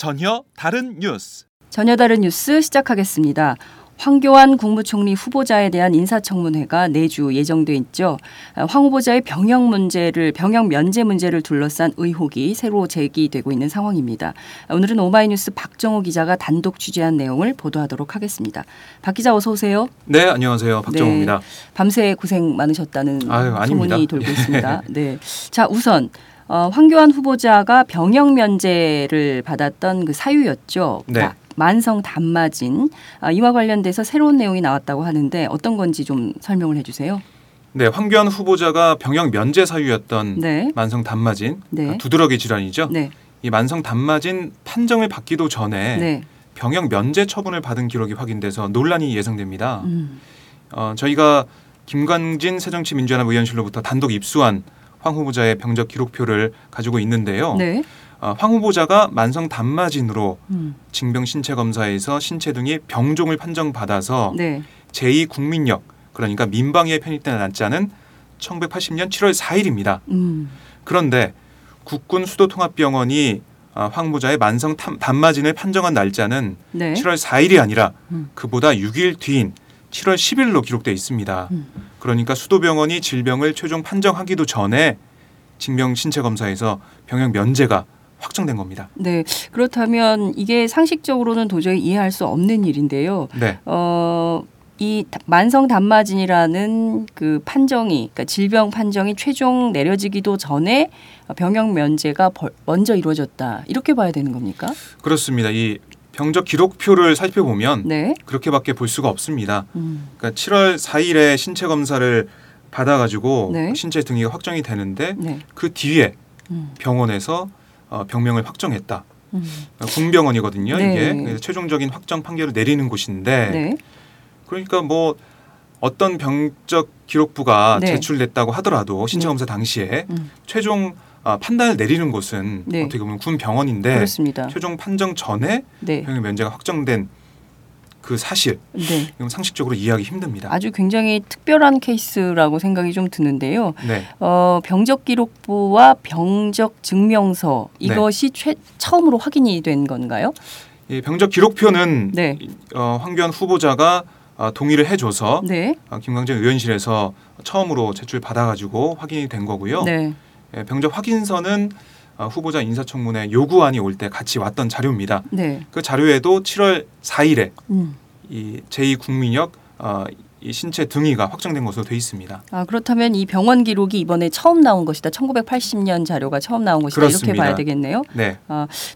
전혀 다른 뉴스 전혀 다른 뉴스 시작하겠습니다. 황교안 국무총리 후보자에 대한 인사청문회가 내주 예정돼 있죠. 아, 황 후보자의 병역 문제를 병역 면제 문제를 둘러싼 의혹이 새로 제기되고 있는 상황입니다. 아, 오늘은 오마이뉴스 박정호 기자가 단독 취재한 내용을 보도하도록 하겠습니다. 박 기자 어서 오세요. 네, 안녕하세요. 박정호입니다. 밤새 고생 많으셨다는 아유, 아닙니다. 소문이 돌고 있습니다. 네. 자, 우선 어, 황교안 후보자가 병역 면제를 받았던 그 사유였죠. 네. 마- 만성 단마진 아, 이와 관련돼서 새로운 내용이 나왔다고 하는데 어떤 건지 좀 설명을 해주세요. 네, 황교안 후보자가 병역 면제 사유였던 네, 만성 단마진 네. 아, 두드러기 질환이죠. 네, 이 만성 단마진 판정을 받기도 전에 네. 병역 면제 처분을 받은 기록이 확인돼서 논란이 예상됩니다. 음, 어, 저희가 김관진 새정치민주연합 의원실로부터 단독 입수한 황 후보자의 병적 기록표를 가지고 있는데요. 네, 어, 황 후보자가 만성 단마진으로 음, 징병 신체 검사에서 신체 등이 병종을 판정받아서 네, 제2 국민역 그러니까 민방위에 편입된 날짜는 1980년 7월 4일입니다. 음, 그런데 국군 수도통합병원이 아, 황 후보자의 만성 탐- 단마진을 판정한 날짜는 네. 7월 4일이 아니라 음. 그보다 6일 뒤인 7월 10일로 기록돼 있습니다. 음. 그러니까 수도병원이 질병을 최종 판정하기도 전에 징병 신체 검사에서 병역 면제가 확정된 겁니다. 네. 그렇다면 이게 상식적으로는 도저히 이해할 수 없는 일인데요. 네, 어, 이 다- 만성 단마진이라는 그 판정이 그러니까 질병 판정이 최종 내려지기도 전에 병역 면제가 벌- 먼저 이루어졌다 이렇게 봐야 되는 겁니까? 그렇습니다. 이 병적 기록표를 살펴보면 네. 그렇게밖에 볼 수가 없습니다. 음, 그러니까 7월 4일에 신체 검사를 받아가지고 네. 신체 등위가 확정이 되는데 네. 그 뒤에 음, 병원에서 어, 병명을 확정했다. 음, 그러니까 군병원이거든요. 네. 이게 최종적인 확정 판결을 내리는 곳인데 네. 그러니까 뭐 어떤 병적 기록부가 네. 제출됐다고 하더라도 신체 네. 검사 당시에 음, 최종 아, 판단을 내리는 곳은 네. 어떻게 보면 군 병원인데 그렇습니다. 최종 판정 전에 네. 병역 면제가 확정된 그 사실 네. 이건 상식적으로 이해하기 힘듭니다. 아주 굉장히 특별한 케이스라고 생각이 좀 드는데요. 네. 어, 병적 기록부와 병적 증명서 네. 이것이 최, 처음으로 확인이 된 건가요? 이 병적 기록표는 네. 어, 황교안 후보자가 어, 동의를 해줘서 네. 어, 김광진 의원실에서 처음으로 제출 받아가지고 확인이 된 거고요. 네. 예, 병적 확인서는 어, 후보자 인사청문회 요구안이 올 때 같이 왔던 자료입니다. 네. 그 자료에도 7월 4일에 음. 이 제2국민역 어, 이 신체 등위가 확정된 것으로 돼 있습니다. 아 그렇다면 이 병원 기록이 이번에 처음 나온 것이다. 1980년 자료가 처음 나온 것이다. 이렇게 그렇습니다. 봐야 되겠네요. 네,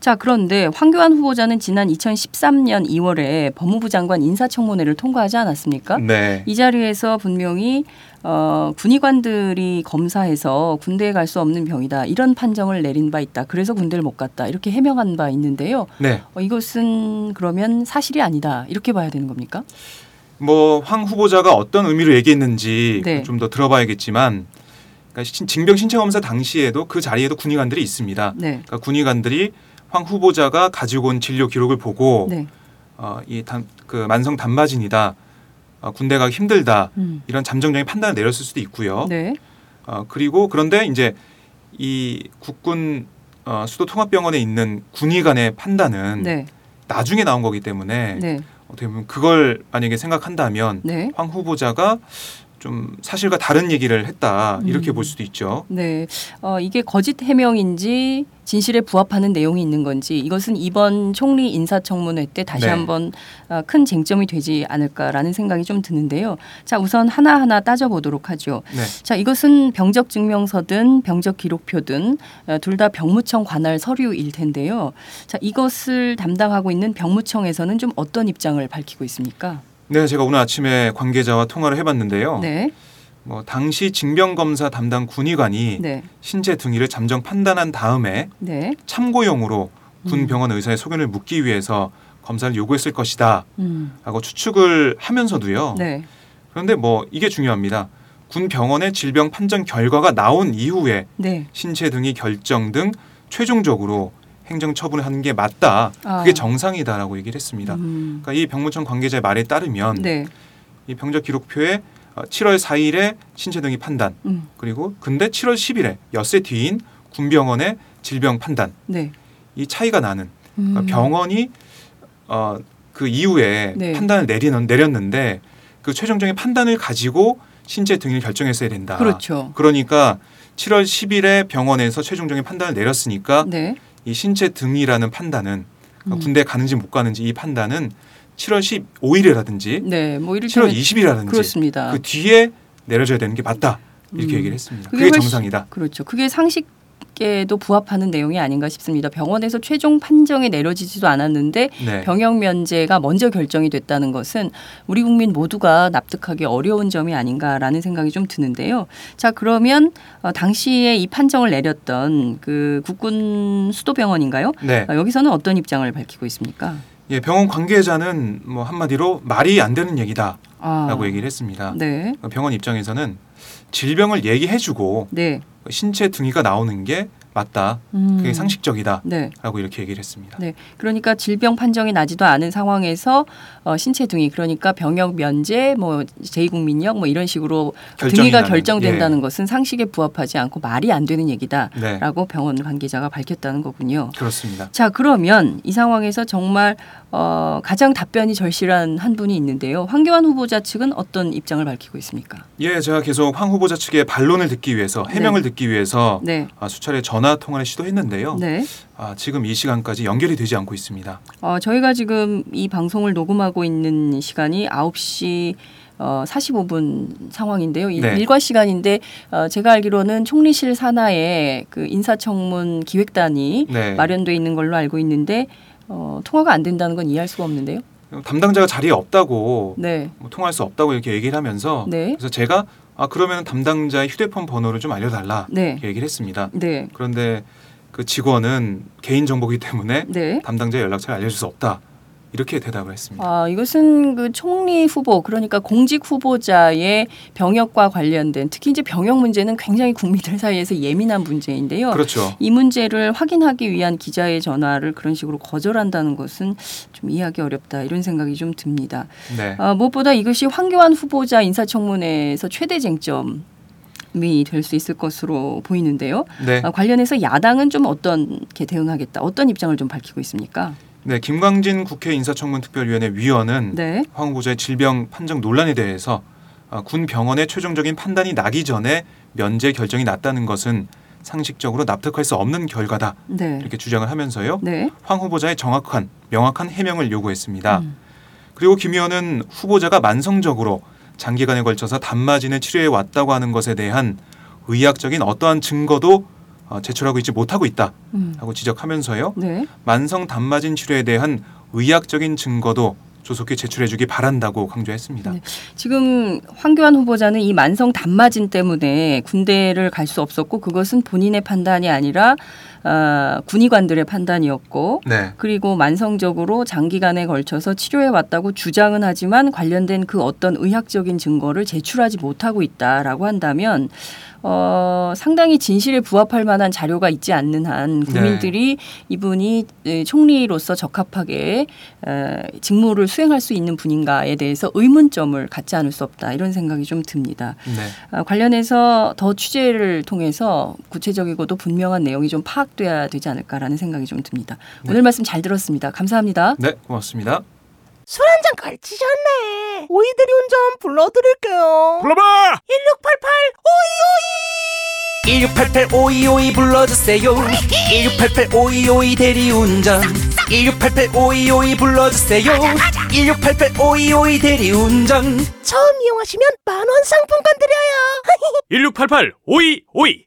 자 그런데 황교안 후보자는 지난 2013년 2월에 법무부 장관 인사청문회를 통과하지 않았습니까? 네, 이 자리에서 분명히 어, 군의관들이 검사해서 군대에 갈 수 없는 병이다 이런 판정을 내린 바 있다. 그래서 군대를 못 갔다 이렇게 해명한 바 있는데요. 네. 어, 이것은 그러면 사실이 아니다 이렇게 봐야 되는 겁니까? 뭐 황 후보자가 어떤 의미로 얘기했는지 네. 좀더 들어봐야겠지만, 그러니까 신- 징병 신체 검사 당시에도 그 자리에도 군의관들이 있습니다. 네, 그러니까 군의관들이 황 후보자가 가지고 온 진료 기록을 보고 네, 어, 이그 만성 단마진이다, 어, 군대 가기 힘들다 음, 이런 잠정적인 판단을 내렸을 수도 있고요. 네, 어, 그리고 그런데 이제 이 국군 어, 수도통합병원에 있는 군의관의 판단은 네, 나중에 나온 거기 때문에 네, 어떻게 보면 그걸 만약에 생각한다면 네. 황 후보자가 좀 사실과 다른 얘기를 했다 이렇게 음. 볼 수도 있죠. 네, 어, 이게 거짓 해명인지 진실에 부합하는 내용이 있는 건지 이것은 이번 총리 인사청문회 때 다시 네. 한번 어, 큰 쟁점이 되지 않을까라는 생각이 좀 드는데요. 자, 우선 하나 하나 따져보도록 하죠. 네, 자, 이것은 병적 증명서든 병적 기록표든 어, 둘다 병무청 관할 서류일 텐데요. 자, 이것을 담당하고 있는 병무청에서는 좀 어떤 입장을 밝히고 있습니까? 네 제가 오늘 아침에 관계자와 통화를 해봤는데요. 네, 뭐 당시 징병 검사 담당 군의관이 네, 신체 등위를 잠정 판단한 다음에 네, 참고용으로 군 음. 병원 의사의 소견을 묻기 위해서 검사를 요구했을 것이다라고 음. 추측을 하면서도요. 네. 그런데 뭐 이게 중요합니다. 군 병원의 질병 판정 결과가 나온 이후에 네. 신체 등이 결정 등 최종적으로 행정 처분을 하는 게 맞다. 아. 그게 정상이다라고 얘기를 했습니다. 음. 그러니까 이 병무청 관계자의 말에 따르면 네. 이 병적 기록표에 어, 7월 4일에 신체 등이 판단 음. 그리고 근데 7월 10일에 엿새 뒤인 군병원의 질병 판단 네. 이 차이가 나는 그러니까 음. 병원이 어, 그 이후에 네. 판단을 내리는 내렸는데 그 최종적인 판단을 가지고 신체 등을 결정했어야 된다. 그렇죠. 그러니까 7월 10일에 병원에서 최종적인 판단을 내렸으니까 네. 이 신체 등이라는 판단은 그러니까 음. 군대 가는지 못 가는지 이 판단은 7월 15일이라든지 네. 뭐 7월 이를테면 20일이라든지 그렇습니다. 그 뒤에 내려져야 되는 게 맞다 이렇게 음. 얘기를 했습니다. 그게 그게 훨씬- 정상이다. 그렇죠. 그게 상식 에도 부합하는 내용이 아닌가 싶습니다. 병원에서 최종 판정이 내려지지도 않았는데 네. 병역 면제가 먼저 결정이 됐다는 것은 우리 국민 모두가 납득하기 어려운 점이 아닌가라는 생각이 좀 드는데요. 자 그러면 어, 당시에 이 판정을 내렸던 그 국군 수도병원인가요? 네. 어, 여기서는 어떤 입장을 밝히고 있습니까? 예, 병원 관계자는 뭐 한마디로 말이 안 되는 얘기다라고 아, 얘기를 했습니다. 네, 병원 입장에서는 질병을 얘기해주고 네, 신체 등위가 나오는 게 맞다. 음, 그게 상식적이다라고 네. 이렇게 얘기를 했습니다. 네, 그러니까 질병 판정이 나지도 않은 상황에서 어, 신체 등위 그러니까 병역 면제, 뭐 제2국민역 뭐 이런 식으로 등위가 나는, 결정된다는 것은 상식에 부합하지 않고 말이 안 되는 얘기다라고 네, 병원 관계자가 밝혔다는 거군요. 그렇습니다. 자, 그러면 이 상황에서 정말 어, 가장 답변이 절실한 한 분이 있는데요. 황교안 후보자 측은 어떤 입장을 밝히고 있습니까? 예, 제가 계속 황 후보자 측의 반론을 듣기 위해서 해명을 듣기 위해서 네, 아, 수차례 전화 통화를 시도했는데요. 네. 아, 지금 이 시간까지 연결이 되지 않고 있습니다. 어, 저희가 지금 이 방송을 녹음하고 있는 시간이 9시 어, 45분 상황인데요. 일- 네. 일과 시간인데 어, 제가 알기로는 총리실 산하에 그 인사청문 기획단이 네. 마련돼 있는 걸로 알고 있는데 어, 통화가 안 된다는 건 이해할 수가 없는데요. 담당자가 자리에 없다고 네, 뭐 통화할 수 없다고 이렇게 얘기를 하면서 네, 그래서 제가 아 그러면 담당자의 휴대폰 번호를 좀 알려달라 네, 얘기를 했습니다. 네, 그런데 그 직원은 개인 정보기 때문에 네. 담당자 연락처를 알려줄 수 없다 이렇게 대답을 했습니다. 아, 이것은 그 총리 후보 그러니까 공직 후보자의 병역과 관련된 특히 이제 병역 문제는 굉장히 국민들 사이에서 예민한 문제인데요. 그렇죠. 이 문제를 확인하기 위한 기자의 전화를 그런 식으로 거절한다는 것은 좀 이해하기 어렵다 이런 생각이 좀 듭니다. 네. 아, 무엇보다 이것이 황교안 후보자 인사청문회에서 최대 쟁점 이 될 수 있을 것으로 보이는데요. 네. 아, 관련해서 야당은 좀 어떻게 대응하겠다, 어떤 입장을 좀 밝히고 있습니까? 네. 김광진 국회 인사청문특별위원회 위원은 네, 황 후보자의 질병 판정 논란에 대해서 아, 군 병원의 최종적인 판단이 나기 전에 면제 결정이 났다는 것은 상식적으로 납득할 수 없는 결과다 네, 이렇게 주장을 하면서요. 네. 황 후보자의 정확한 명확한 해명을 요구했습니다. 음. 그리고 김 의원은 후보자가 만성적으로 장기간에 걸쳐서 단마진을 치료해 왔다고 하는 것에 대한 의학적인 어떠한 증거도 어, 제출하고 있지 못하고 있다 음. 하고 지적하면서요. 네. 만성 단마진 치료에 대한 의학적인 증거도 조속히 제출해주기 바란다고 강조했습니다. 네. 지금 황교안 후보자는 이 만성 단마진 때문에 군대를 갈 수 없었고 그것은 본인의 판단이 아니라 어, 군의관들의 판단이었고 네, 그리고 만성적으로 장기간에 걸쳐서 치료해 왔다고 주장은 하지만 관련된 그 어떤 의학적인 증거를 제출하지 못하고 있다라고 한다면 어, 상당히 진실에 부합할 만한 자료가 있지 않는 한 국민들이 이분이 에, 총리로서 적합하게 에, 직무를 수행할 수 있는 분인가에 대해서 의문점을 갖지 않을 수 없다 이런 생각이 좀 듭니다. 네, 아, 관련해서 더 취재를 통해서 구체적이고도 분명한 내용이 좀 파악돼야 되지 않을까라는 생각이 좀 듭니다. 네. 오늘 말씀 잘 들었습니다. 감사합니다. 네, 고맙습니다. 술 한 잔 걸치셨네. 오이들이 운전 불러드릴게요. 불러봐. 1688 오이오이 불러주세요. 1688 오이오이 대리운전. 1688 오이오이 불러주세요. 1688 오이오이 대리운전. 처음 이용하시면 만원 상품권 드려요. 1688 5252